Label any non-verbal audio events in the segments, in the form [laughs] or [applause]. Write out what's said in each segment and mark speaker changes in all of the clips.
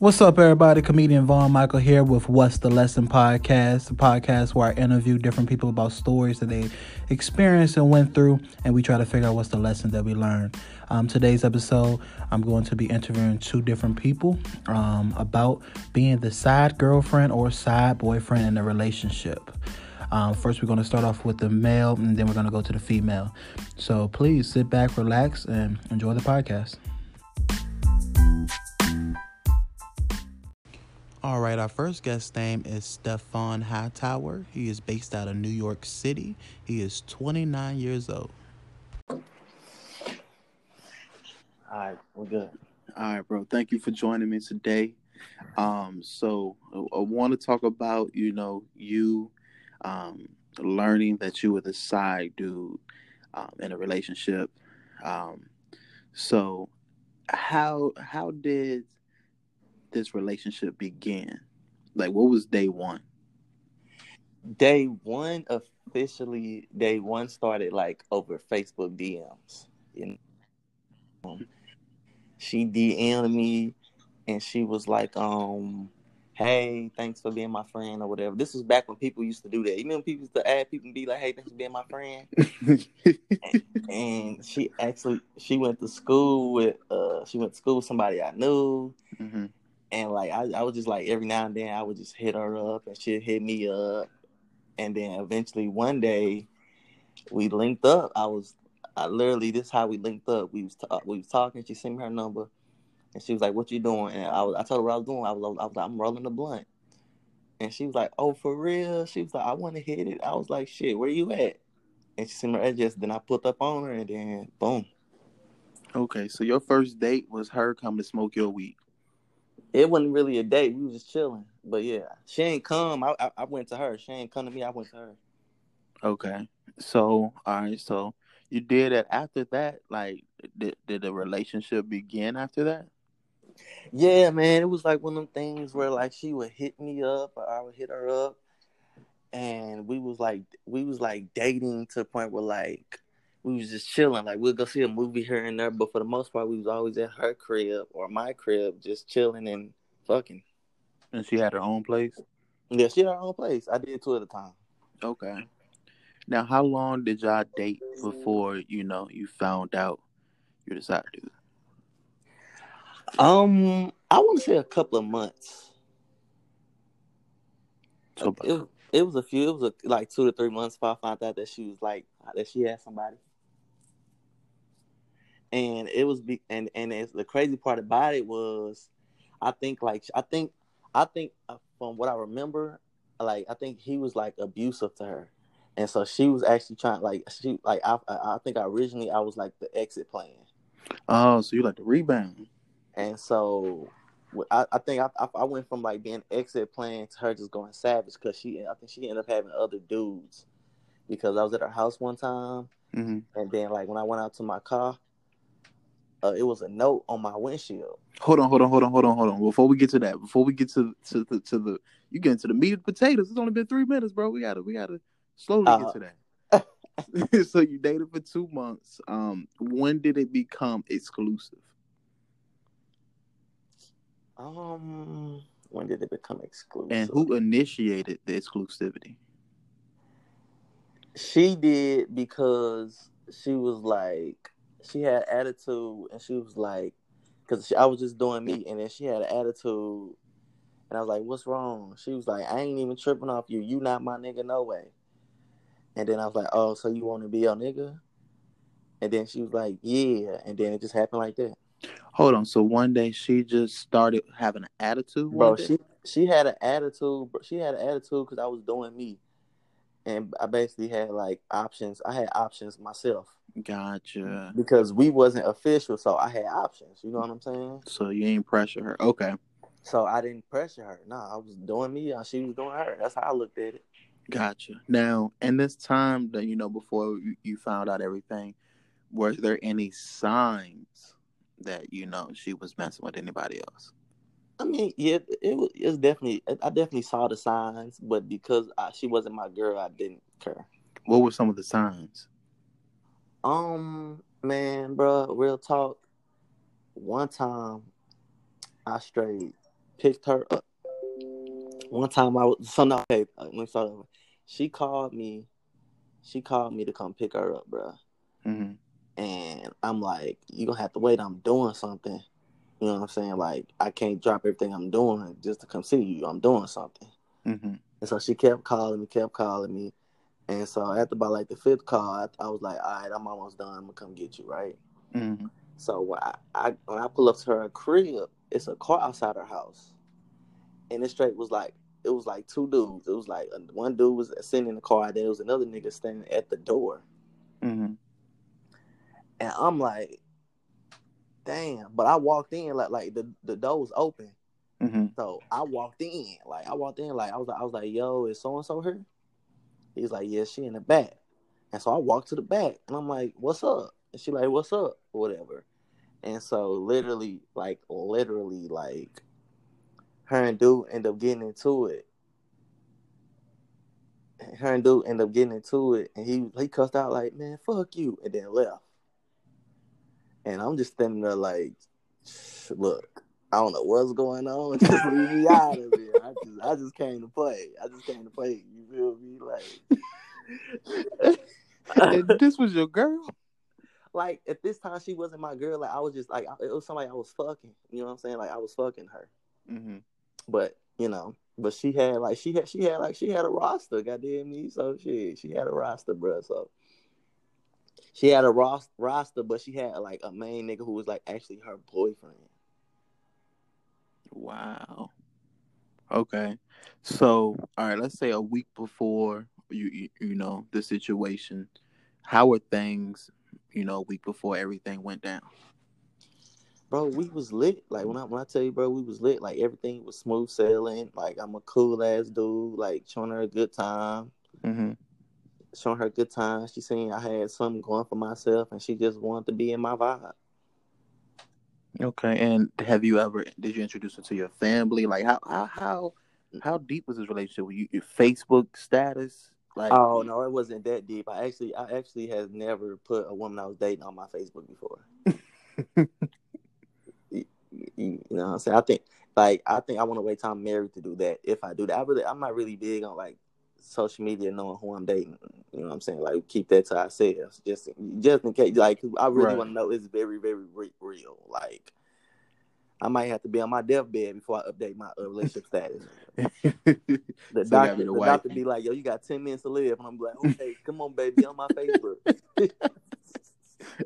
Speaker 1: What's up, everybody? Comedian Vaughn Michael here with What's the Lesson podcast, the podcast where I interview different people about stories that they experienced and went through, and we try to figure out what's the lesson that we learned. Um, today's episode, I'm going to be interviewing two different people um, about being the side girlfriend or side boyfriend in a relationship. Um, first, we're going to start off with the male, and then we're going to go to the female. So please sit back, relax, and enjoy the podcast. All right, our first guest name is Stephon Hightower. He is based out of New York City. He is 29 years old.
Speaker 2: All right, we're good.
Speaker 1: All right, bro. Thank you for joining me today. Um, so I, I want to talk about, you know, you um, learning that you were the side dude um, in a relationship. Um, so how how did this relationship begin? Like, what was day one?
Speaker 2: Day one officially, day one started like over Facebook DMs. You know? She DM'd me and she was like, um, hey, thanks for being my friend or whatever. This was back when people used to do that. You know, people used to add people and be like, hey, thanks for being my friend. and, [laughs] and, she actually she went to school with uh she went to school with somebody I knew. Mm-hmm. And like I, I was just like every now and then I would just hit her up and she'd hit me up. And then eventually one day we linked up. I was I literally this is how we linked up. We was we was talking. She sent me her number, and she was like, "What you doing?" And I was I told her what I was doing. I was I was like, "I'm rolling the blunt," and she was like, "Oh, for real?" She was like, "I want to hit it." I was like, "Shit, where you at?" And she sent me her address. Then I put up on her, and then boom.
Speaker 1: Okay, so your first date was her coming to smoke your weed.
Speaker 2: It wasn't really a date. We was just chilling. But yeah, she ain't come. I, I, I went to her. She ain't come to me. I went to her.
Speaker 1: Okay. So all right. So you did it after that. Like, did did the relationship begin after that?
Speaker 2: Yeah, man. It was like one of them things where like she would hit me up, or I would hit her up, and we was like we was like dating to the point where like we was just chilling. Like we'll go see a movie here and there, but for the most part, we was always at her crib or my crib, just chilling and fucking.
Speaker 1: And she had her own place.
Speaker 2: Yeah, she had her own place. I did two at a time.
Speaker 1: Okay. Now, how long did y'all date before you know you found out you decided to? do
Speaker 2: Um, I want to say a couple of months. So it, it was a few. It was a, like two to three months before I found out that she was like that she had somebody and it was be and and the crazy part about it was i think like i think i think uh, from what i remember like i think he was like abusive to her. And so she was actually trying like she like i i think originally i was like the exit plan.
Speaker 1: Oh so you like the rebound.
Speaker 2: And so I, I think I, I went from like being exit plan to her just going savage because she I think she ended up having other dudes because I was at her house one time. Mm-hmm. and then like when I went out to my car uh, it was a note on my windshield.
Speaker 1: Hold on, hold on, hold on, hold on, hold on. Before we get to that, before we get to to the to the you get into the meat and potatoes. It's only been three minutes, bro. We gotta we gotta slowly uh, get to that. [laughs] so you dated for two months. Um, when did it become exclusive?
Speaker 2: Um, when did it become exclusive?
Speaker 1: And who initiated the exclusivity?
Speaker 2: She did because she was like she had attitude, and she was like, because I was just doing me, and then she had an attitude, and I was like, "What's wrong?" She was like, "I ain't even tripping off you. You not my nigga, no way." And then I was like, "Oh, so you want to be your nigga?" And then she was like, "Yeah," and then it just happened like that.
Speaker 1: Hold on. So one day she just started having an attitude.
Speaker 2: Bro, she she had an attitude. She had an attitude because I was doing me, and I basically had like options. I had options myself.
Speaker 1: Gotcha.
Speaker 2: Because we wasn't official, so I had options. You know what I'm saying?
Speaker 1: So you ain't pressure her. Okay.
Speaker 2: So I didn't pressure her. No, I was doing me, and she was doing her. That's how I looked at it.
Speaker 1: Gotcha. Now, in this time that you know before you found out everything, were there any signs that you know she was messing with anybody else?
Speaker 2: I mean, yeah, it was. It's definitely. I definitely saw the signs, but because I, she wasn't my girl, I didn't care.
Speaker 1: What were some of the signs?
Speaker 2: Um, man, bro, real talk. One time, I straight picked her up. One time I was so no, okay, let me start over. She called me. She called me to come pick her up, bro.
Speaker 3: Mm-hmm.
Speaker 2: And I'm like, you gonna have to wait. I'm doing something. You know what I'm saying? Like I can't drop everything I'm doing just to come see you. I'm doing something.
Speaker 3: Mm-hmm.
Speaker 2: And so she kept calling me, kept calling me. And so after about like the fifth call, I, I was like, all right, I'm almost done. I'm gonna come get you, right?
Speaker 3: Mm-hmm.
Speaker 2: So when I, I when I pull up to her crib, it's a car outside her house, and it straight was like it was like two dudes. It was like uh, one dude was sitting in the car, and then there was another nigga standing at the door,
Speaker 3: Mm-hmm.
Speaker 2: and I'm like, damn. But I walked in like like the the door was open,
Speaker 3: Mm-hmm.
Speaker 2: so I walked in like I walked in like I was like I was like, yo, is so and so here? He's like, yeah, she in the back, and so I walked to the back, and I'm like, what's up? And she like, what's up? Whatever. And so literally, like literally, like her and dude end up getting into it. Her and dude end up getting into it, and he he cussed out like, "Man, fuck you," and then left. And I'm just standing there like, "Look, I don't know what's going on. [laughs] Just leave me out of it. I just I just came to play. I just came to play. You feel me? Like, [laughs]
Speaker 3: and this was your girl.
Speaker 2: like at this time she wasn't my girl. Like I was just like it was somebody I was fucking. You know what I'm saying? Like I was fucking her.
Speaker 3: Mm-hmm.
Speaker 2: But you know, but she had like she had she had like she had a roster. Goddamn me, so shit. She had a roster, bro. So she had a ros- roster, but she had like a main nigga who was like actually her boyfriend.
Speaker 3: Wow. Okay. So, all right, let's say a week before you you, you know the situation, how were things, you know, a week before everything went down?
Speaker 2: Bro, we was lit. Like when I when I tell you, bro, we was lit. Like everything was smooth sailing. Like I'm a cool ass dude. Like showing her a good time.
Speaker 3: Mm-hmm.
Speaker 2: Showing her good time. She seen I had something going for myself, and she just wanted to be in my vibe.
Speaker 3: Okay. And have you ever did you introduce her to your family? Like how how how how deep was this relationship with you? Your Facebook status? Like
Speaker 2: Oh no, it wasn't that deep. I actually, I actually has never put a woman I was dating on my Facebook before. [laughs] you, you know what I'm saying? I think, like, I think I want to wait till I'm married to do that. If I do that, I really, I'm not really big on like social media knowing who I'm dating. You know what I'm saying? Like, keep that to ourselves, just just in case. Like, I really
Speaker 3: Right.
Speaker 2: want to know it's very, very re- real. Like, I might have to be on my deathbed before I update my uh, relationship status. [laughs] The
Speaker 3: So
Speaker 2: doctor, the
Speaker 3: the
Speaker 2: doctor be like, "Yo, you got ten minutes to live," and I'm like, [laughs] "Okay, come on, baby, on my Facebook." [laughs]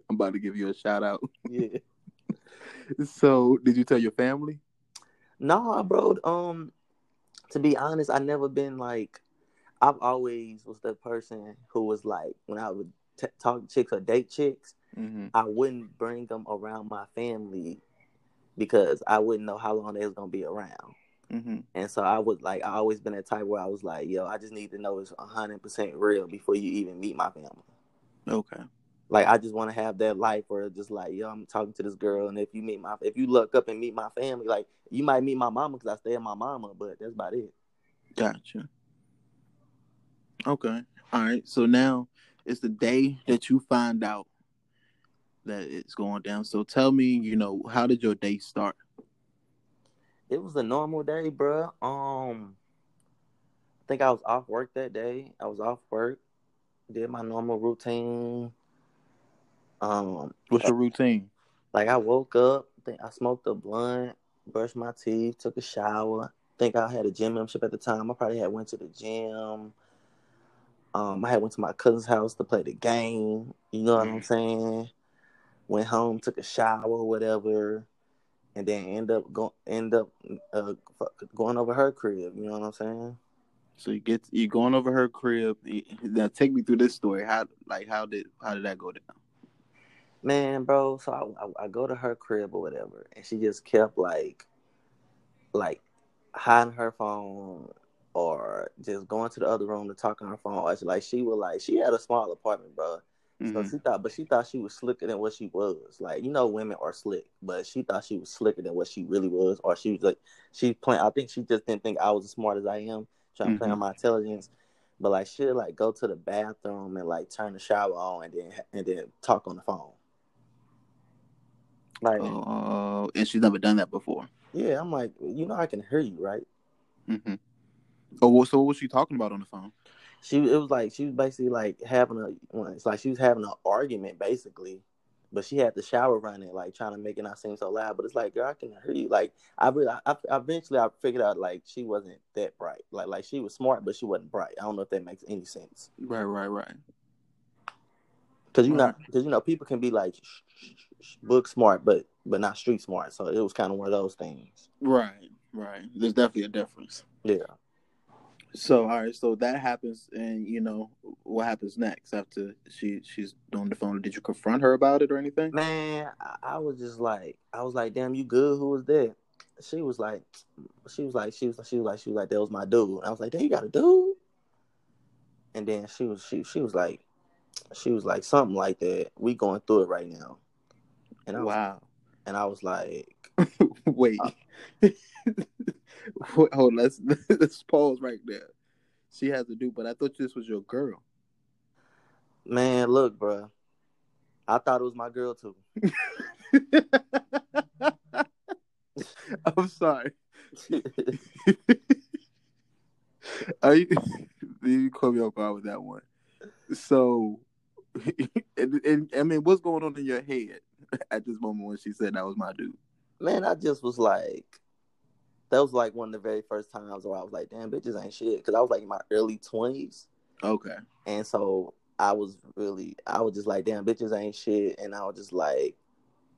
Speaker 3: I'm about to give you a shout out.
Speaker 2: yeah.
Speaker 3: So, did you tell your family?
Speaker 2: Nah, bro. Um, to be honest, I never been like. I've always was the person who was like, when I would t- talk to chicks or date chicks,
Speaker 3: Mm-hmm.
Speaker 2: I wouldn't bring them around my family because I wouldn't know how long they was gonna be around.
Speaker 3: Mm-hmm.
Speaker 2: And so I would like, I always been that type where I was like, yo, I just need to know it's hundred percent real before you even meet my family.
Speaker 3: Okay.
Speaker 2: Like I just want to have that life where just like, yo, I'm talking to this girl, and if you meet my, if you look up and meet my family, like you might meet my mama because I stay with my mama, but that's about it.
Speaker 3: Gotcha. Okay. All right. So now it's the day that you find out that it's going down. So tell me, you know, how did your day start?
Speaker 2: It was a normal day, bro. Um, I think I was off work that day. I was off work, did my normal routine. Um,
Speaker 3: What's your routine?
Speaker 2: like I woke up, think I smoked a blunt, brushed my teeth, took a shower. think I had a gym membership at the time. I probably had went to the gym. Um, I had went to my cousin's house to play the game. You know what I'm saying? Went home, took a shower, whatever, and then end up go end up uh, going over her crib. You know what I'm saying?
Speaker 3: So you get you going over her crib. Now take me through this story. How like how did how did that go down?
Speaker 2: Man, bro. So I, I, I go to her crib or whatever, and she just kept like, like, hiding her phone or just going to the other room to talk on her phone. Or she, like she was like she had a small apartment, bro. So
Speaker 3: Mhm.
Speaker 2: she thought, but she thought she was slicker than what she was. Like you know, women are slick, but she thought she was slicker than what she really was, or she was like she playing. I think she just didn't think I was as smart as I am, trying to play on my intelligence. But like she'll like go to the bathroom and like turn the shower on and then and then talk on the phone. Like,
Speaker 1: Oh, and she's never done that before.
Speaker 2: yeah, I'm like, you know, I can hear you, right?
Speaker 1: hmm Oh, well, so what was she talking about on the phone?
Speaker 2: She, it was like she was basically like having a, it's like she was having an argument basically, but she had the shower running, like trying to make it not seem so loud. But it's like, girl, I can hear you. Like, I really, I, I eventually I figured out like she wasn't that bright. Like, like she was smart, but she wasn't bright. I don't know if that makes any sense.
Speaker 1: Right, right, right.
Speaker 2: Cause you know, cause you know, people can be like sh- sh- sh- book smart, but but not street smart. So it was kind of one of those things.
Speaker 1: Right, right. There's definitely a difference.
Speaker 2: Yeah.
Speaker 1: So, all right, so that happens, and you know what happens next after she she's on the phone? Did you confront her about it or anything?
Speaker 2: Man, I, I was just like, I was like, damn, you good? Who was that? She was like, she was like, she was, she was like, she was like, that was my dude. I was like, damn, you got a dude? And then she was, she, she was like, she was like something like that. We going through it right now. And I was,
Speaker 1: Wow.
Speaker 2: and I was like, [laughs]
Speaker 1: Wait. Uh, [laughs] [laughs] Wait, Hold on, let's [laughs] let's pause right there. She has a do, but I thought this was your girl.
Speaker 2: man, look, bro, I thought it was my girl too. [laughs]
Speaker 1: I'm sorry. Are you, you caught me off guard with that one. So, and, and I mean, what's going on in your head at this moment when she said that was my dude?
Speaker 2: man, I just was like, that was like one of the very first times where I was like, damn, bitches ain't shit. Cause I was like in my early 20s.
Speaker 1: Okay.
Speaker 2: And so I was really, I was just like, damn, bitches ain't shit. And I was just like,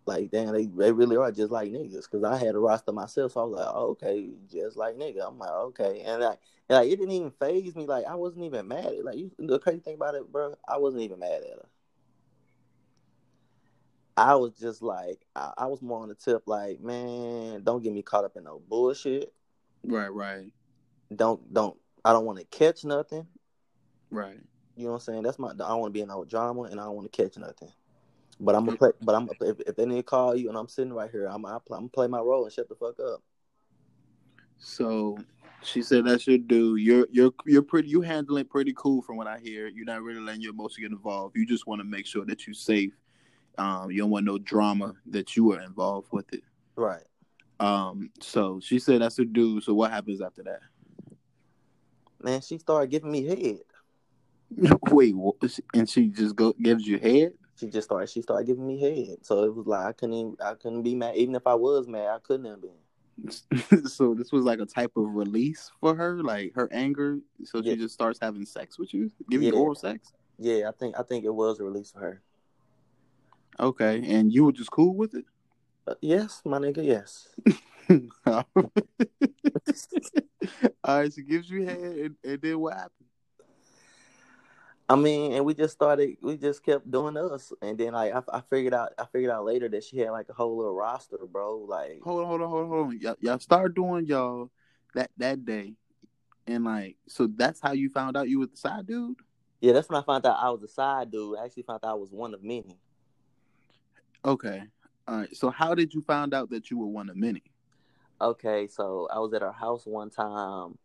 Speaker 2: like, damn, they, they really are just like niggas. Cause I had a roster myself. So I was like, oh, okay, just like nigga. I'm like, okay. And like, and like, it didn't even faze me. Like, I wasn't even mad at Like, you, the crazy thing about it, bro, I wasn't even mad at her. I was just like, I, I was more on the tip, like, man, don't get me caught up in no bullshit.
Speaker 1: Right, right,
Speaker 2: Don't, don't, I don't want to catch nothing.
Speaker 1: right.
Speaker 2: You know what I'm saying? That's my. I don't want to be in no drama, and I don't want to catch nothing. But I'm gonna play. But I'm if, if they need to call you, and I'm sitting right here, I'm I play, I'm gonna play my role and shut the fuck up.
Speaker 1: So she said that's your dude. You're you're you're pretty. You handling pretty cool from what I hear. You're not really letting your emotions get involved. You just want to make sure that you're safe. Um, you don't want no drama that you are involved with it.
Speaker 2: Right.
Speaker 1: Um, so she said that's her dude. So what happens after that?
Speaker 2: Man, she started giving me head. [laughs]
Speaker 1: Wait, what? and she just go gives you head?
Speaker 2: She just started. She started giving me head. So it was like I couldn't. Even, I couldn't be mad. Even if I was mad, I couldn't have been. [laughs]
Speaker 1: so this was like a type of release for her, like her anger. So she just starts having sex with you, giving you oral sex.
Speaker 2: Yeah, I think. I think it was a release for her.
Speaker 1: Okay, and you were just cool with it.
Speaker 2: Uh, yes, my nigga. Yes. [laughs]
Speaker 1: All right, she gives you head, and, and then what happened?
Speaker 2: I mean, and we just started. We just kept doing us, and then like I, I figured out. I figured out later that she had like a whole little roster, bro. Like
Speaker 1: Hold on, hold on, hold on, hold on. Y'all, y'all start doing y'all that that day, and like, so that's how you found out you was the side dude.
Speaker 2: Yeah, that's when I found out I was a side dude. I actually found out I was one of many.
Speaker 1: Okay, all right. So how did you find out that you were one of many?
Speaker 2: Okay, so I was at her house one time.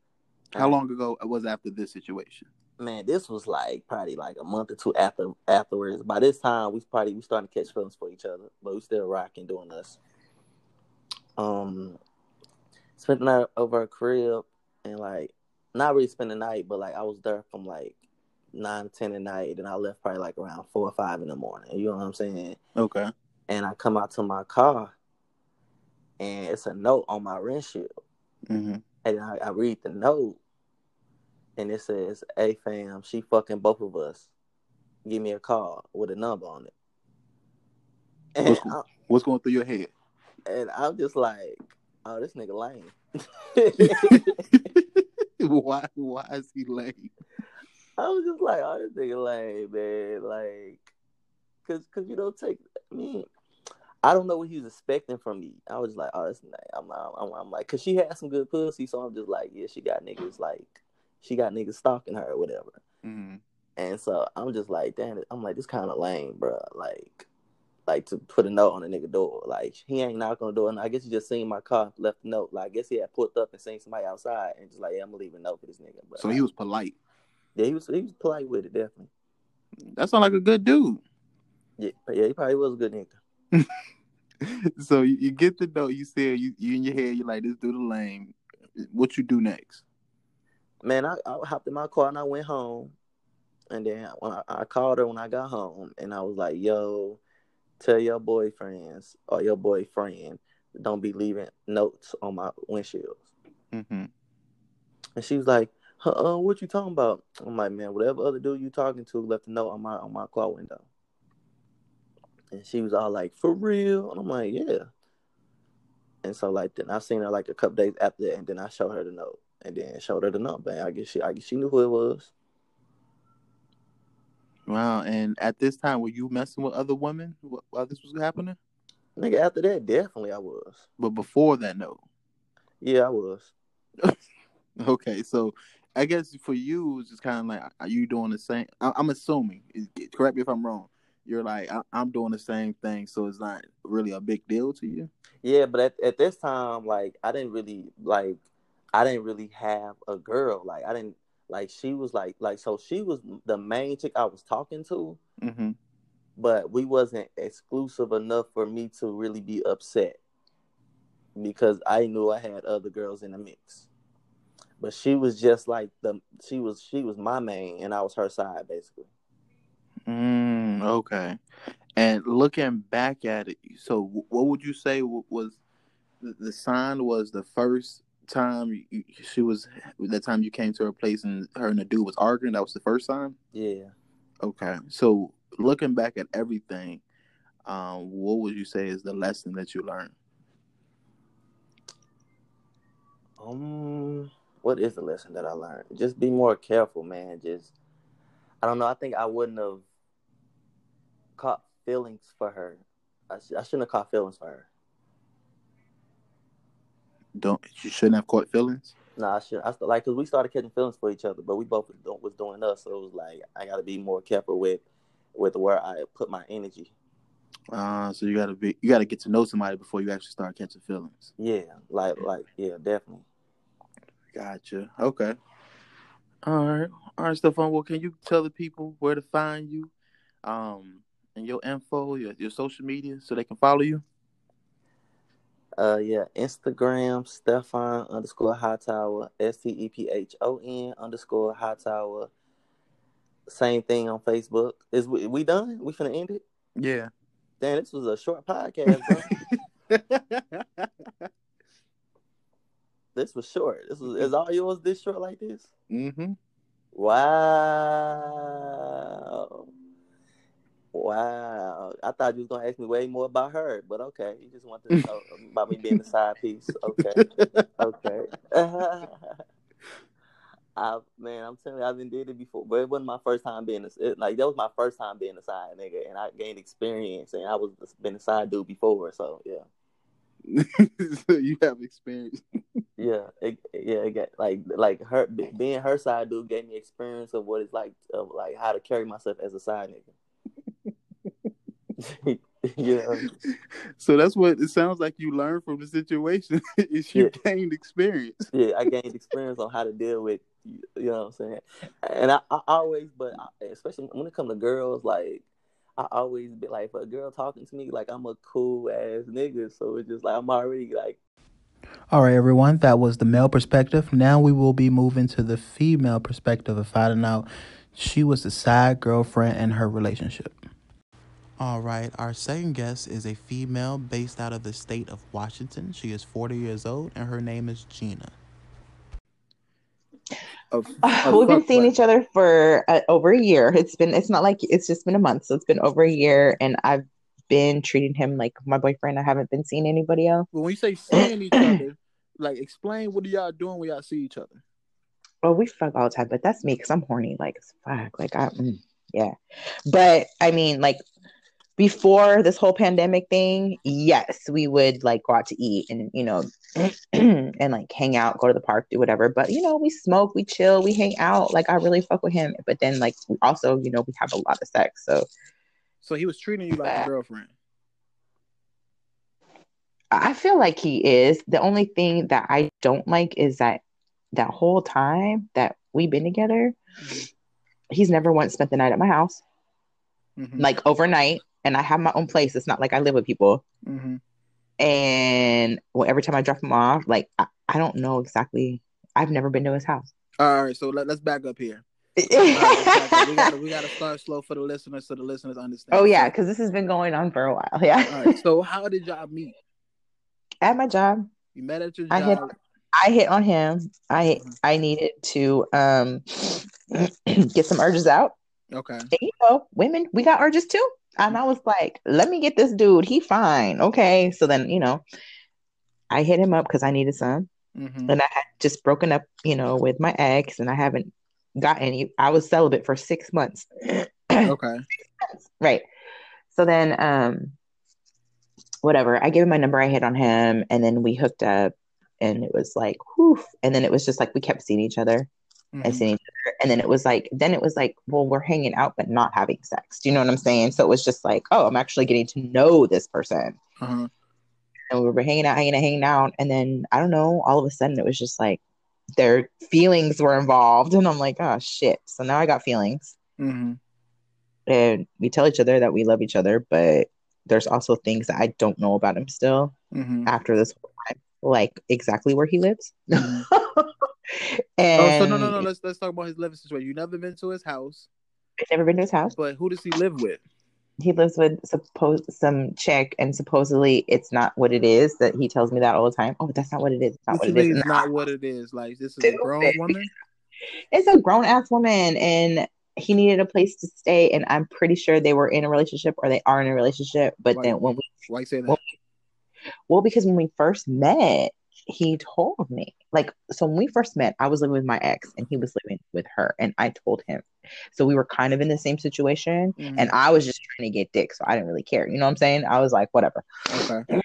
Speaker 1: How long ago was after this situation?
Speaker 2: Man, this was like probably like a month or two after afterwards. By this time, we probably we starting to catch feelings for each other, but we still rocking doing us. Um, spent the night over her crib and like not really spend the night, but like I was there from like nine ten at night, and I left probably like around four or five in the morning. You know what I'm saying?
Speaker 1: Okay.
Speaker 2: And I come out to my car, and it's a note on my windshield.
Speaker 1: hmm
Speaker 2: And I, I read the note, and it says, "Hey fam, she fucking both of us. Give me a call with a number on it." And,
Speaker 1: What's,
Speaker 2: I,
Speaker 1: what's going through your head?
Speaker 2: and I'm just like, "Oh, this nigga lame." [laughs]
Speaker 1: why? Why is he lame?
Speaker 2: I was just like, "Oh, this nigga lame, man." Like, cause, cause you don't take. I mean, I don't know what he was expecting from me. I was like, "Oh, this nigga." I'm, I'm, I'm like, cause she had some good pussy, so I'm just like, "Yeah, she got niggas like, she got niggas stalking her or whatever."
Speaker 1: hmm
Speaker 2: And so I'm just like, damn, I'm like, this kind of lame, bro. Like, like to put a note on a nigga door. Like, he ain't knocking on the door. And I guess he just seen my car, left a note. Like, I guess he had pulled up and seen somebody outside and just like, yeah, I'm gonna leave a note for this nigga. But
Speaker 1: So he was polite.
Speaker 2: yeah, he was, he was polite with it, definitely.
Speaker 1: That sounds like a good dude.
Speaker 2: Yeah, yeah, he probably was a good nigga. [laughs]
Speaker 1: so you, you get the note. You said you, you in your head. You're like, this dude the lame. What you do next?
Speaker 2: Man, I, I hopped in my car and I went home. And then when I, I called her when I got home, and I was like, "Yo, tell your boyfriends or your boyfriend don't be leaving notes on my windshields."
Speaker 1: Mm-hmm.
Speaker 2: And she was like, uh, uh, what you talking about? I'm like, man, whatever other dude you talking to left a note on my on my car window. And she was all like, for real? And I'm like, yeah. And so like then I seen her like a couple days after that, and then I showed her the note, and then showed her the number. And I guess she, I guess she knew who it was.
Speaker 1: Wow. And at this time, were you messing with other women while this was happening?
Speaker 2: Nigga, after that, definitely I was.
Speaker 1: But before that, no.
Speaker 2: Yeah, I was. [laughs]
Speaker 1: okay, so I guess for you, it's just kind of like, are you doing the same? I, am assuming. Correct me if I'm wrong. You're like, I, am doing the same thing, so it's not really a big deal to you.
Speaker 2: Yeah, but at, at this time, like, I didn't really like, I didn't really have a girl. Like, I didn't like. She was like, like, so she was the main chick I was talking to.
Speaker 1: Mm-hmm.
Speaker 2: But we wasn't exclusive enough for me to really be upset because I knew I had other girls in the mix but she was just like the she was she was my main and I was her side basically.
Speaker 1: Mm, okay. And looking back at it, so what would you say was the sign was the first time you, she was the time you came to her place and her and the dude was arguing? That was the first time.
Speaker 2: Yeah.
Speaker 1: Okay. So looking back at everything, um, what would you say is the lesson that you learned?
Speaker 2: Um, what is the lesson that I learned? Just be more careful, man. Just I don't know. I think I wouldn't have caught feelings for her. I, I shouldn't have caught feelings for her.
Speaker 1: Don't you shouldn't have caught feelings?
Speaker 2: No, nah, I should. I still like because we started catching feelings for each other, but we both was doing, was doing us. So it was like I got to be more careful with with where I put my energy.
Speaker 1: Uh, so you gotta be you gotta get to know somebody before you actually start catching feelings.
Speaker 2: Yeah, like like yeah, definitely.
Speaker 1: Gotcha. Okay. All right. All right, Stephon. Well, can you tell the people where to find you, um, and your info, your, your social media, so they can follow you?
Speaker 2: Uh, yeah, Instagram Stephon underscore Hightower S T E P H O N underscore Hightower. Same thing on Facebook. Is we, we done? We finna end it?
Speaker 1: Yeah.
Speaker 2: Damn, this was a short podcast, bro. [laughs] This was short. This was is [laughs] all yours this short like this?
Speaker 1: Mm-hmm.
Speaker 2: Wow. Wow. I thought you was gonna ask me way more about her, but okay. You just want to [laughs] know about me being the side piece. Okay. okay. [laughs] I man, I'm telling you, I've been did it before, but it wasn't my first time being a, it, like that was my first time being a side nigga, and I gained experience, and I was been a side dude before, so yeah. [laughs]
Speaker 1: so you have experience.
Speaker 2: yeah, it, yeah, it got, like like her being her side dude gave me experience of what it's like of like how to carry myself as a side nigga. [laughs] yeah.
Speaker 1: So that's what it sounds like you learned from the situation [laughs] is you yeah. gained experience.
Speaker 2: Yeah, I gained experience on how to deal with you know what I'm saying. And I, I always, but I, especially when it comes to girls, like I always be like, if a girl talking to me, like I'm a cool ass nigga. So it's just like I'm already like.
Speaker 3: All right, everyone. That was the male perspective. Now we will be moving to the female perspective of finding out she was the side girlfriend in her relationship. All right, our second guest is a female based out of the state of Washington. She is 40 years old and her name is Gina.
Speaker 4: Of, of We've been seeing each other for uh, over a year. It's been it's not like it's just been a month, so it's been over a year, and I've been treating him like my boyfriend. I haven't been seeing anybody else.
Speaker 1: But when you say seeing each other, like explain what are y'all doing when y'all see each other?
Speaker 4: Well, we fuck all the time, but that's me because I'm horny. Like fuck, like I, mm, yeah. But I mean, like before this whole pandemic thing, yes, we would like go out to eat and you know [clears throat] and like hang out, go to the park, do whatever. But you know, we smoke, we chill, we hang out. Like I really fuck with him. But then like we also, you know, we have a lot of sex. So
Speaker 1: So he was treating you like a girlfriend.
Speaker 4: I feel like he is. The only thing that I don't like is that that whole time that we've been together, mm-hmm. he's never once spent the night at my house. Mm-hmm. Like overnight and I have my own place. It's not like I live with people.
Speaker 1: Mm-hmm.
Speaker 4: and well, every time I drop him off, like I, I don't know exactly. I've never been to his house.
Speaker 1: All right, so let, let's back up here. [laughs] Right, let's back up. we gotta we gotta start slow for the listeners so the listeners understand.
Speaker 4: oh yeah, because this has been going on for a while. Yeah.
Speaker 1: all right. So how did y'all meet?
Speaker 4: At my job,
Speaker 1: You met at your
Speaker 4: I hit. I hit on him. I
Speaker 1: Mhm.
Speaker 4: I needed to um [clears throat] get some urges out.
Speaker 1: Okay.
Speaker 4: And, you know, women, we got urges too. And I was like, let me get this dude. He fine. Okay. So then, you know, I hit him up because I needed some.
Speaker 1: hmm
Speaker 4: And I had just broken up, you know, with my ex and I haven't got any. I was celibate for six months. [clears throat]
Speaker 1: Okay.
Speaker 4: right. So then um whatever. I gave him my number, I hit on him, and then we hooked up and it was like whew. And then it was just like we kept seeing each other and
Speaker 1: Mhm.
Speaker 4: seeing each other. And then it was like, then it was like, well, we're hanging out, but not having sex. Do you know what I'm saying? So it was just like, oh, I'm actually getting to know this person.
Speaker 1: Uh-huh.
Speaker 4: And we were hanging out, hanging out, hanging out. And then I don't know, all of a sudden it was just like their feelings were involved. [laughs] And I'm like, oh shit. So now I got feelings.
Speaker 1: hmm
Speaker 4: And we tell each other that we love each other, but there's also things that I don't know about him still
Speaker 1: hmm
Speaker 4: after this whole time, like exactly where he lives. [laughs] And
Speaker 1: Oh, so no, no, no. Let's let's talk about his living situation. You never been to his house,
Speaker 4: I've never been to his house.
Speaker 1: but who does he live with?
Speaker 4: he lives with suppose some chick and supposedly it's not what it is that he tells me that all the time oh that's not what it is it's not
Speaker 1: What
Speaker 4: what it is
Speaker 1: it's not what it is? Like this is a grown woman.
Speaker 4: it's a grown-ass woman and he needed a place to stay and i'm pretty sure they were in a relationship or they are in a relationship but then when we
Speaker 1: Why you say that?
Speaker 4: Well, well because when we first met he told me like so when we first met i was living with my ex and he was living with her and i told him so we were kind of in the same situation
Speaker 1: Mhm.
Speaker 4: and i was just trying to get dick so i didn't really care you know what i'm saying i was like whatever
Speaker 1: okay.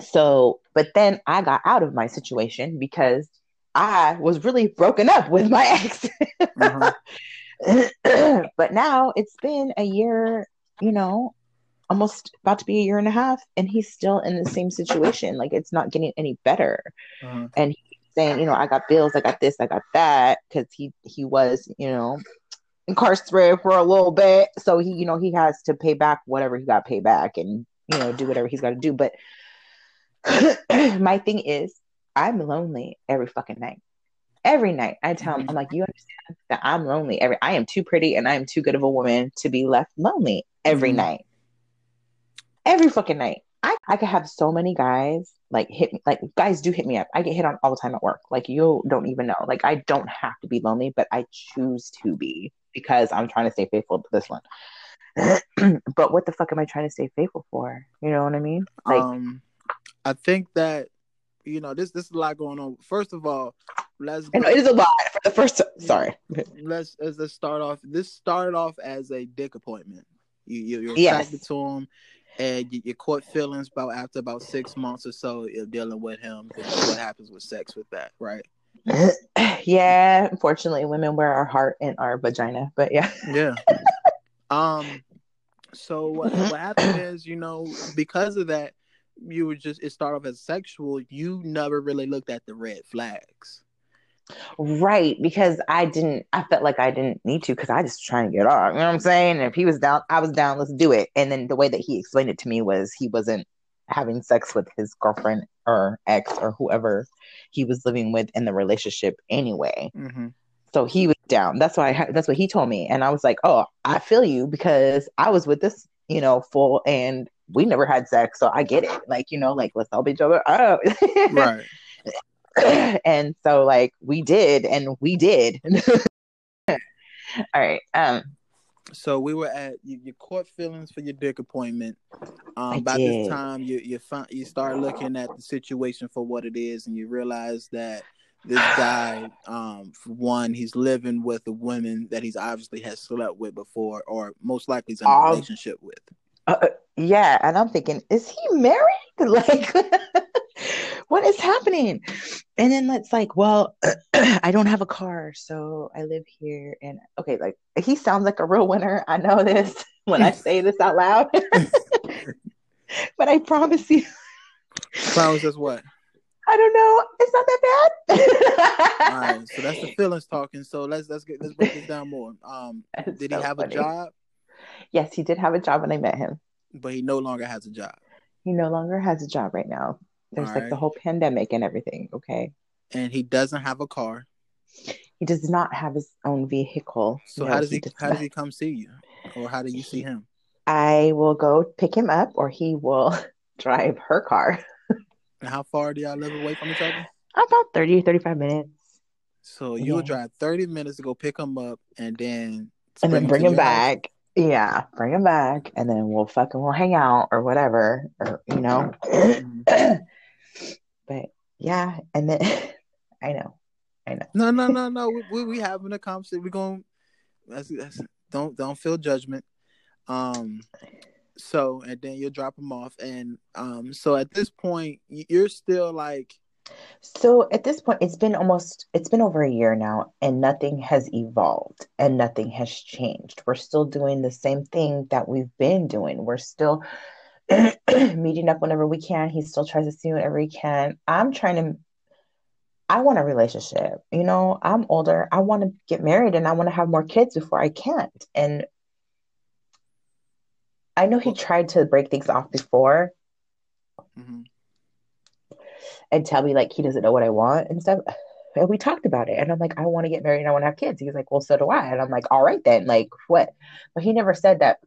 Speaker 4: So, but then I got out of my situation because I was really broken up with my [laughs] ex.
Speaker 1: Uh-huh. [laughs]
Speaker 4: but now it's been a year, you know, almost about to be a year and a half, and he's still in the same situation. Like it's not getting any better.
Speaker 1: And he's
Speaker 4: Saying, you know, I got bills, I got this, I got that, because he he was, you know, incarcerated for a little bit. So he, you know, he has to pay back whatever he got paid back and, you know, do whatever he's got to do. But [clears throat] my thing is, I'm lonely every fucking night. Every night, I tell him, I'm like, you understand that I'm lonely. Every I am too pretty and I am too good of a woman to be left lonely every
Speaker 1: Mhm.
Speaker 4: night. Every fucking night. I, I could have so many guys like hit me like guys do hit me up. I get hit on all the time at work. Like you don't even know. Like I don't have to be lonely, but I choose to be because I'm trying to stay faithful to this one. [clears throat] but what the fuck am I trying to stay faithful for? You know what I mean? Like
Speaker 1: um, I think that you know this this is a lot going on. First of all, let's
Speaker 4: it is a lot for the first. Sorry. [laughs]
Speaker 1: let's let's, start off. This started off as a dick appointment. You, you you're
Speaker 4: Yes.
Speaker 1: attracted to him, and you, you caught feelings about after about six months or so of dealing with him. What happens with sex with that, right? [clears throat]
Speaker 4: yeah, unfortunately, women wear our heart in our vagina. But yeah, [laughs]
Speaker 1: Yeah. um. So what what happened is, you know, because of that, you were just it started off as sexual. You never really looked at the red flags.
Speaker 4: Right. Because I didn't. I felt like I didn't need to because I just trying to get off. You know what I'm saying? And if he was down, I was down. Let's do it. And then the way that he explained it to me was he wasn't having sex with his girlfriend or ex or whoever he was living with in the relationship anyway.
Speaker 1: Mm-hmm.
Speaker 4: So he was down. That's why. I, that's what he told me, and I was like, "Oh, I feel you because I was with this, you know, full, and we never had sex, so I get it. Like, you know, like let's help each other out." [laughs]
Speaker 1: Right. [clears throat]
Speaker 4: and so, like, we did, and we did. [laughs] All right. Um.
Speaker 1: So we were at you, you caught feelings for your dick appointment. Um, by
Speaker 4: did.
Speaker 1: this time, you you find you start looking at the situation for what it is, and you realize that this [sighs] guy, um, for one, he's living with a woman that he's obviously has slept with before, or most likely is in a
Speaker 4: Um,
Speaker 1: relationship with.
Speaker 4: Uh, yeah, and I'm thinking, is he married? [laughs] Like, [laughs] what is happening? And then it's like, well, [clears throat] I don't have a car, so I live here. And okay, like he sounds like a real winner. I know this [laughs] when I say [laughs] this out loud, [laughs] but I promise you,
Speaker 1: Promise us what?
Speaker 4: I don't know. It's not that bad.
Speaker 1: All right, so that's the feelings talking. So let's let's get let's break this down more. Um, did he have
Speaker 4: funny.
Speaker 1: a job?
Speaker 4: Yes, he did have a job when I met him.
Speaker 1: But he no longer has a job.
Speaker 4: He no longer has a job right now. There's
Speaker 1: All
Speaker 4: like the whole pandemic and everything. Okay.
Speaker 1: And he doesn't have a car.
Speaker 4: He does not have his own vehicle.
Speaker 1: So
Speaker 4: No,
Speaker 1: how does he
Speaker 4: does
Speaker 1: how does he come see you? Or how do you see him?
Speaker 4: I will go pick him up or he will [laughs] drive her car. [laughs]
Speaker 1: And how far do y'all live away from each other?
Speaker 4: About 30, 35 minutes.
Speaker 1: So you would
Speaker 4: Yeah.
Speaker 1: drive 30 minutes to go pick him up and then
Speaker 4: And then bring him
Speaker 1: your house?
Speaker 4: back. Yeah, bring him back. And then we'll fucking we'll hang out or whatever. Or you know.
Speaker 1: Mm-hmm. [clears throat]
Speaker 4: But yeah, and then [laughs] I know. I know.
Speaker 1: No, no, no, no. We we, we having a conversation. We're going that's, that's don't don't feel judgment. Um so and then you'll drop them off and um so at this point you're still like
Speaker 4: So at this point, it's been almost, it's been over a year now, and nothing has evolved and nothing has changed. We're still doing the same thing that we've been doing. We're still [clears throat] meeting up whenever we can. He still tries to see whenever he can. I'm trying to, I want a relationship. You know, I'm older. I want to get married and I want to have more kids before I can't. And I know he tried to break things off before
Speaker 1: mhm.
Speaker 4: and tell me like he doesn't know what I want and stuff. And we talked about it. And I'm like, I want to get married and I want to have kids. He's like, Well, so do I. And I'm like, All right then. Like, what? But he never said that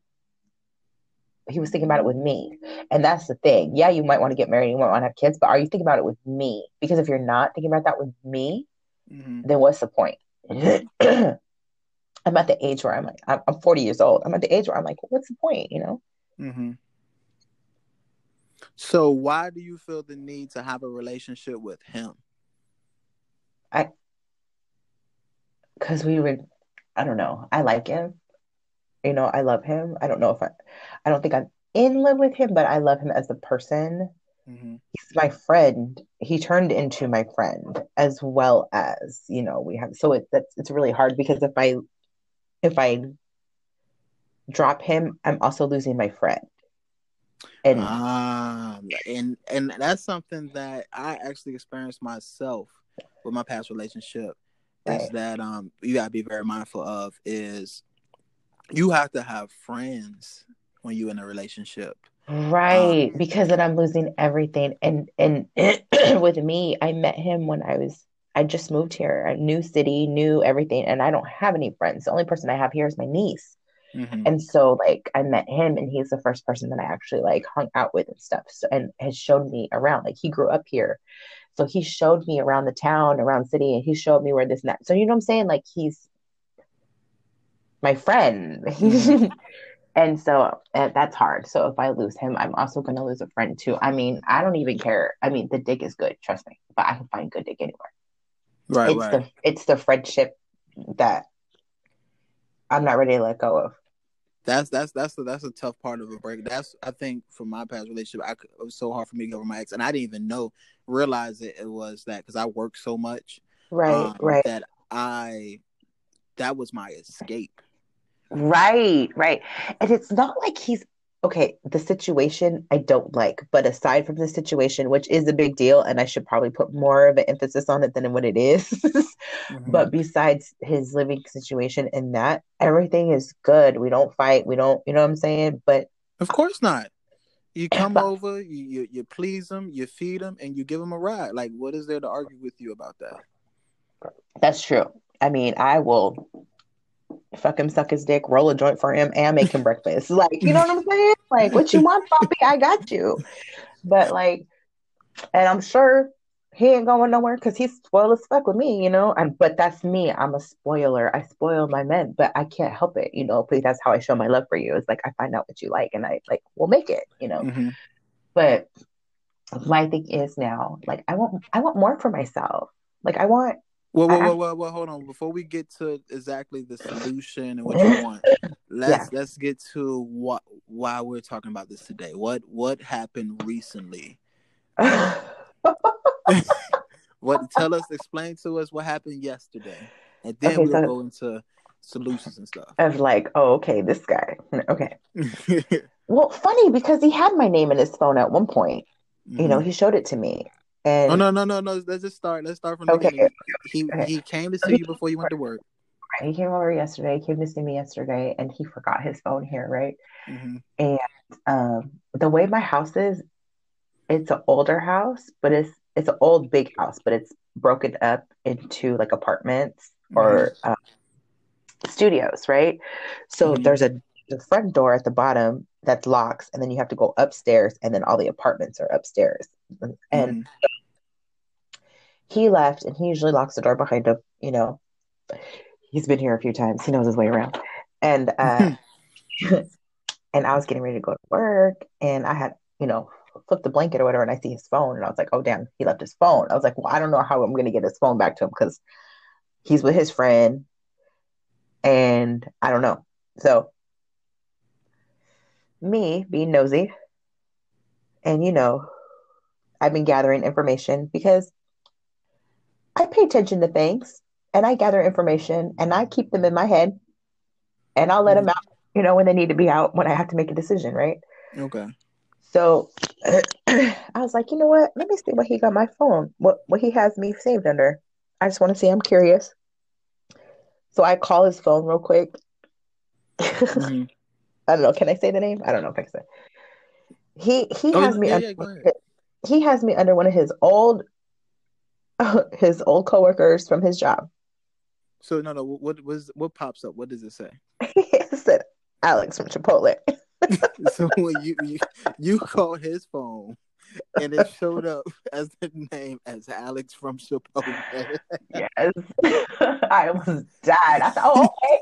Speaker 4: he was thinking about it with me. And that's the thing. Yeah, you might want to get married, you might want to have kids, but are you thinking about it with me? Because if you're not thinking about that with me,
Speaker 1: Mhm.
Speaker 4: then what's the point? [clears throat] I'm at the age where I'm like, I'm, I'm 40 years old. I'm at the age where I'm like, what's the point? You know?
Speaker 1: Mhm. So why do you feel the need to have a relationship with him?
Speaker 4: I, because we would i don't know i like him you know i love him i don't know if i i don't think i'm in love with him but i love him as a person
Speaker 1: Mhm.
Speaker 4: he's my friend he turned into my friend as well as you know we have so it, that's it's really hard because if i if i drop him i'm also losing my friend and
Speaker 1: Um, and and that's something that I actually experienced myself with my past relationship. Is that um you gotta be very mindful of is you have to have friends when you're in a relationship.
Speaker 4: Right, because then I'm losing everything. And and [clears throat] with me, I met him when I was I just moved here, a new city, new everything, and I don't have any friends. The only person I have here is my niece.
Speaker 1: Mhm.
Speaker 4: And so like I met him and he's the first person that I actually like hung out with and stuff. So and has showed me around. Like he grew up here. So he showed me around the town, around city, and he showed me where this and that. So you know what I'm saying? Like he's my friend.
Speaker 1: Mhm. [laughs]
Speaker 4: And so uh, that's hard. So if I lose him, I'm also going to lose a friend too. I mean, I don't even care. I mean, the dick is good, trust me, but I can find good dick anywhere.
Speaker 1: Right,
Speaker 4: it's
Speaker 1: right.
Speaker 4: the it's the friendship that I'm not ready to let go of.
Speaker 1: That's that's that's a, that's a tough part of a break. That's I think for my past relationship, I it was so hard for me to get over my ex, and I didn't even know realize it, it was that because I worked so much,
Speaker 4: Right,
Speaker 1: um,
Speaker 4: right,
Speaker 1: that I that was my escape.
Speaker 4: Right, right. And it's not like he's okay. The situation I don't like, but aside from the situation, which is a big deal, and I should probably put more of an emphasis on it than what it is.
Speaker 1: Mhm. [laughs]
Speaker 4: But besides his living situation and that, everything is good. We don't fight. We don't, you know what I'm saying? But
Speaker 1: Of course not. You [clears throat] come
Speaker 4: But-
Speaker 1: over, you, you you please them, you feed them, and you give them a ride. Like, what is there to argue with you about that?
Speaker 4: that's true. I mean, I will fuck him, suck his dick, roll a joint for him, and make him breakfast. Like, you know what I'm saying? Like, what you want, Poppy? I got you. But like, and I'm sure he ain't going nowhere because he's spoiled as fuck with me, you know. And but that's me. I'm a spoiler. I spoil my men, but I can't help it, you know. But that's how I show my love for you. It's like I find out what you like, and I like we'll make it, you know.
Speaker 1: Mhm.
Speaker 4: But my thing is now, like I want I want more for myself. Like I want
Speaker 1: Well, well,
Speaker 4: I-
Speaker 1: well, well, well, hold on. Before we get to exactly the solution and what you want, let's let's get to what why we're talking about this today. What what happened recently? [laughs] What tell us, explain to us what happened yesterday, and then
Speaker 4: Okay,
Speaker 1: we'll
Speaker 4: so-
Speaker 1: go into solutions and stuff.
Speaker 4: of like, oh, okay, this guy. Okay. [laughs] Well, funny because he had my name in his phone at one point. You know, he mm-hmm. showed it to me. And
Speaker 1: Oh no no no no! Let's just start. Let's start from the
Speaker 4: Okay,
Speaker 1: beginning. He
Speaker 4: okay.
Speaker 1: he came to see you before you went to work.
Speaker 4: he came over yesterday, came to see me yesterday, and he forgot his phone here, right?
Speaker 1: hmm
Speaker 4: Um, the way my house is, it's an older house, but it's it's an old big house, but it's broken up into like apartments or uh, studios, right? So
Speaker 1: Mhm.
Speaker 4: there's a the front door at the bottom that locks, and then you have to go upstairs, and then all the apartments are upstairs. And
Speaker 1: Mhm.
Speaker 4: he left, and he usually locks the door behind him. You know, he's been here a few times. He knows his way around. And uh, [laughs] and I was getting ready to go to work, and I had you know flipped the blanket or whatever, and I see his phone, and I was like, oh damn, he left his phone. I was like, well, I don't know how I'm gonna get his phone back to him because he's with his friend, and I don't know. So me being nosy, and you know, I've been gathering information because I pay attention to things and I gather information and I keep them in my head and I'll let them out, you know, when they need to be out when I have to make a decision, right?
Speaker 1: Okay.
Speaker 4: So [clears throat] I was like, you know what? Let me see what he got my phone, what what he has me saved under. I just want to see. I'm curious. So I call his phone real quick. [laughs]
Speaker 1: Mhm.
Speaker 4: I don't know. Can I say the name? I don't know if I can say. He he
Speaker 1: Oh,
Speaker 4: has me
Speaker 1: yeah,
Speaker 4: under
Speaker 1: yeah,
Speaker 4: one of his- he has me under one of his old [laughs] his old coworkers from his job.
Speaker 1: So no, no. What was what pops up? What does it say? [laughs]
Speaker 4: He said Alex from Chipotle. [laughs]
Speaker 1: so when you, you you called his phone and it showed up as the name as Alex from Chipotle.
Speaker 4: Yes. I almost died. I thought, Oh, okay.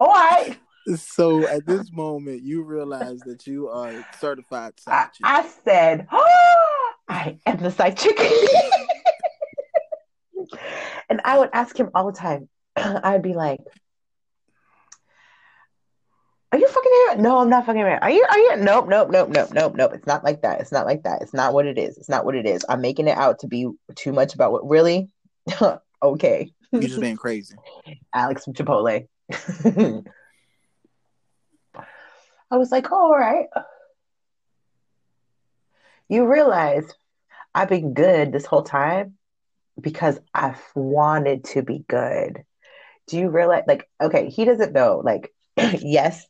Speaker 4: All right.
Speaker 1: So at this moment, you realize that you are certified
Speaker 4: I,
Speaker 1: chick.
Speaker 4: I said, oh, I am the side chick. [laughs] and I would ask him all the time. [clears throat] I'd be like, Are you fucking here? No, I'm not fucking here. Are you? Are you? Nope, nope, nope, nope, nope, nope. It's not like that. It's not like that. It's not what it is. It's not what it is. I'm making it out to be too much about what really. [laughs] okay,
Speaker 1: You're just being crazy. [laughs]
Speaker 4: Alex from Chipotle. I was like, oh, all right. You realize I've been good this whole time because I've wanted to be good. Do you realize, like, okay, he doesn't know, like, [clears throat] yes,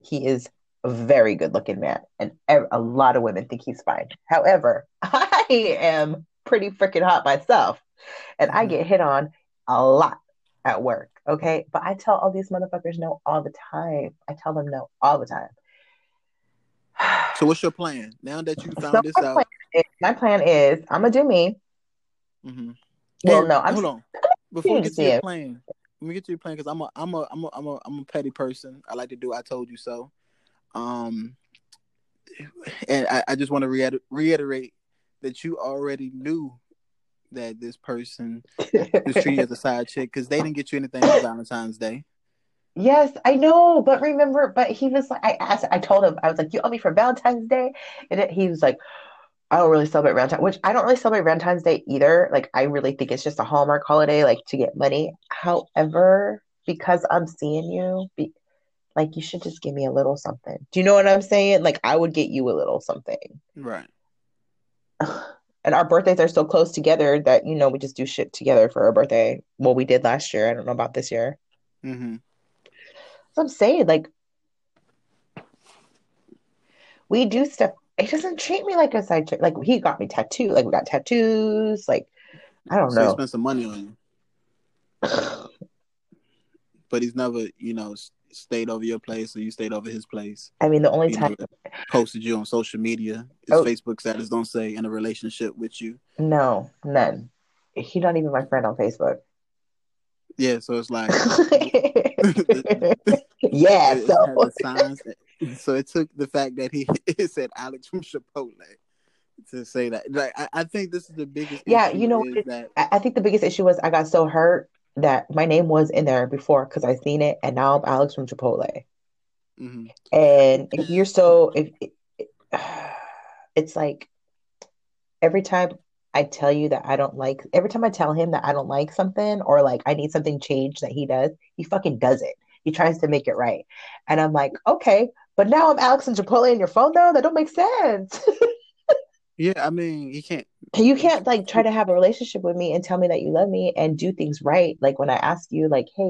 Speaker 4: he is a very good looking man, and a lot of women think he's fine. However, [laughs] I am pretty freaking hot myself, and I
Speaker 1: Mhm.
Speaker 4: get hit on a lot at work, okay? But I tell all these motherfuckers no all the time. I tell them no all the time.
Speaker 1: So what's your plan now that you
Speaker 4: So
Speaker 1: found this
Speaker 4: my
Speaker 1: out?
Speaker 4: plan is, my plan is I'm gonna do me.
Speaker 1: hmm
Speaker 4: Well, no, I'm
Speaker 1: hold on. Before we get to your
Speaker 4: it.
Speaker 1: plan, let me get to your plan because I'm a I'm a I'm a I'm a I'm a petty person. I like to do I told you so. Um, and I, I just want to reiter- reiterate that you already knew that this person was treated as a side chick because they didn't get you anything for Valentine's Day.
Speaker 4: Yes, I know, but remember, but he was like, I asked, I told him, I was like, you owe me for Valentine's Day, and it, he was like, I don't really celebrate Valentine's, which I don't really celebrate Valentine's Day either. Like, I really think it's just a Hallmark holiday, like to get money. However, because I'm seeing you, be, like, you should just give me a little something. Do you know what I'm saying? Like, I would get you a little something.
Speaker 1: Right. [sighs]
Speaker 4: And our birthdays are so close together that, you know, we just do shit together for our birthday. Well, we did last year. I don't know about this year.
Speaker 1: hmm
Speaker 4: So I'm saying, like, we do stuff. He doesn't treat me like a side chick. Like he got me tattoo. Like we got tattoos. Like I don't
Speaker 1: So he
Speaker 4: know.
Speaker 1: spent some money on you, [sighs] but he's never, you know, stayed over your place or you stayed over his place.
Speaker 4: I mean, the only
Speaker 1: He
Speaker 4: time
Speaker 1: posted you on social media. His
Speaker 4: Oh.
Speaker 1: Facebook status don't say in a relationship with you.
Speaker 4: no, none. He's not even my friend on Facebook.
Speaker 1: Yeah, so it's like [laughs] [laughs]
Speaker 4: yeah.
Speaker 1: it- it
Speaker 4: So
Speaker 1: signs. So it took the fact that he [laughs] it said Alex from Chipotle to say that. Like I, I think this is the biggest.
Speaker 4: Yeah, you know
Speaker 1: that
Speaker 4: I think the biggest issue was I got so hurt that my name was in there before because I seen it, and now I'm Alex from Chipotle.
Speaker 1: mhm.
Speaker 4: And if you're so, if [sighs] it's like every time I tell you that I don't like, every time I tell him that I don't like something or like I need something changed that he does, he fucking does it. He tries to make it right. And I'm like, okay, but now I'm Alex and Chipotle in your phone though? That don't make sense. [laughs]
Speaker 1: yeah, I mean he can't.
Speaker 4: You can't like try to have a relationship with me and tell me that you love me and do things right. Like when I ask you, like, hey,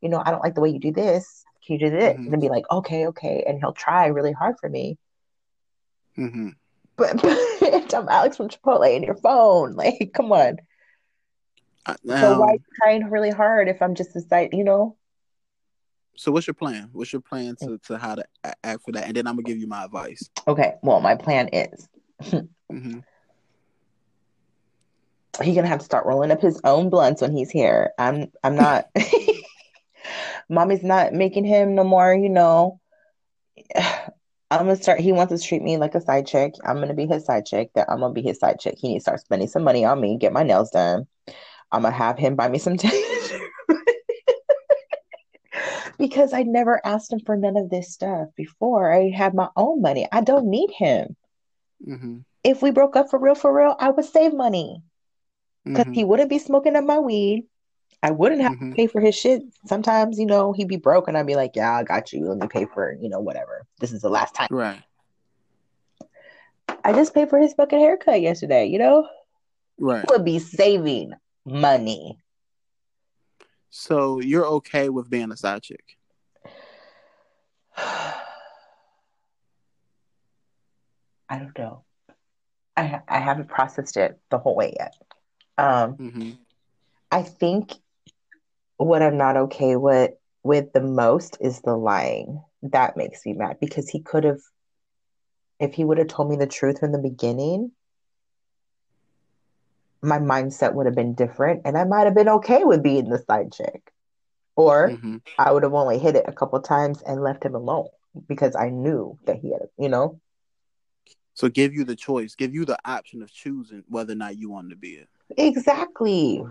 Speaker 4: you know, I don't like the way you do this. Can you do this?
Speaker 1: Mhm.
Speaker 4: And then be like, okay, okay. And he'll try really hard for me.
Speaker 1: hmm
Speaker 4: but, [laughs] but I'm Alex from Chipotle in your phone. [laughs] Like, come on.
Speaker 5: Uh,
Speaker 4: So why trying really hard if I'm just site, you know?
Speaker 5: so what's your plan? What's your plan to, to how to act for that? And then I'm gonna give you my advice.
Speaker 4: Okay, well, my plan is
Speaker 5: hmm [laughs]
Speaker 4: he's gonna have to start rolling up his own blunts when he's here. I'm I'm not [laughs] mommy's not making him no more, you know. I'm gonna start he wants to treat me like a side chick. I'm gonna be his side chick, that I'm gonna be his side chick. He needs to start spending some money on me, get my nails done. I'm gonna have him buy me some [laughs] because I never asked him for none of this stuff before. I had my own money. I don't need him.
Speaker 5: hmm
Speaker 4: If we broke up for real, for real, I would save money because
Speaker 5: hmm
Speaker 4: he wouldn't be smoking up my weed. I wouldn't have
Speaker 5: Mhm.
Speaker 4: to pay for his shit. Sometimes, you know, he'd be broke and I'd be like, yeah, I got you. Let me pay for, you know, whatever. This is the last time.
Speaker 5: Right.
Speaker 4: I just paid for his fucking haircut yesterday, you know?
Speaker 5: Right.
Speaker 4: Would be saving money.
Speaker 5: So you're okay with being a side chick? [sighs]
Speaker 4: I don't know. I I haven't processed it the whole way yet. Um,
Speaker 5: hmm
Speaker 4: I think what I'm not okay with with the most is the lying. That makes me mad because he could have, if he would have told me the truth from the beginning, my mindset would have been different and I might have been okay with being the side chick. Or
Speaker 5: hmm
Speaker 4: I would have only hit it a couple times and left him alone because I knew that he had, you know?
Speaker 5: So give you the choice, give you the option of choosing whether or not you want to be it.
Speaker 4: Exactly.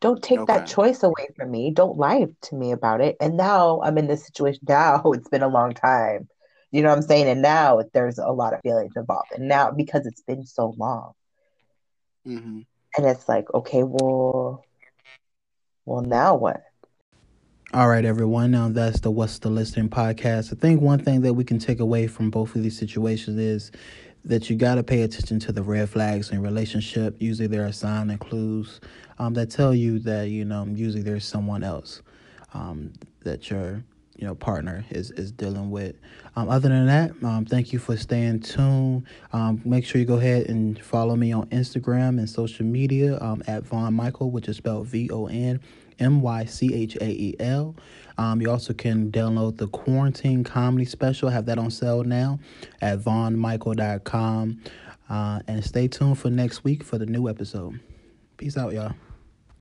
Speaker 4: Don't take that choice away from me. Don't lie to me about it. And now I'm in this situation. [laughs] Now it's been a long time. You know what I'm saying? And now there's a lot of feelings involved. And now because it's been so long.
Speaker 5: hmm
Speaker 4: And it's like, okay, well, well, now what?
Speaker 1: All right, everyone. Now that's the What's the Listening podcast. I think one thing that we can take away from both of these situations is that you got to pay attention to the red flags in relationship. Usually there are signs and clues um, that tell you that, you know, usually there's someone else um, that your, you know, partner is, is dealing with. Um, other than that, um, thank you for staying tuned. Um, make sure you go ahead and follow me on Instagram and social media um, at Von Mychael, which is spelled V O N M Y C H A E L. Um, you also can download the Quarantine Comedy Special. I have that on sale now at vonmychael.com. Uh, and stay tuned for next week for the new episode. Peace out, y'all.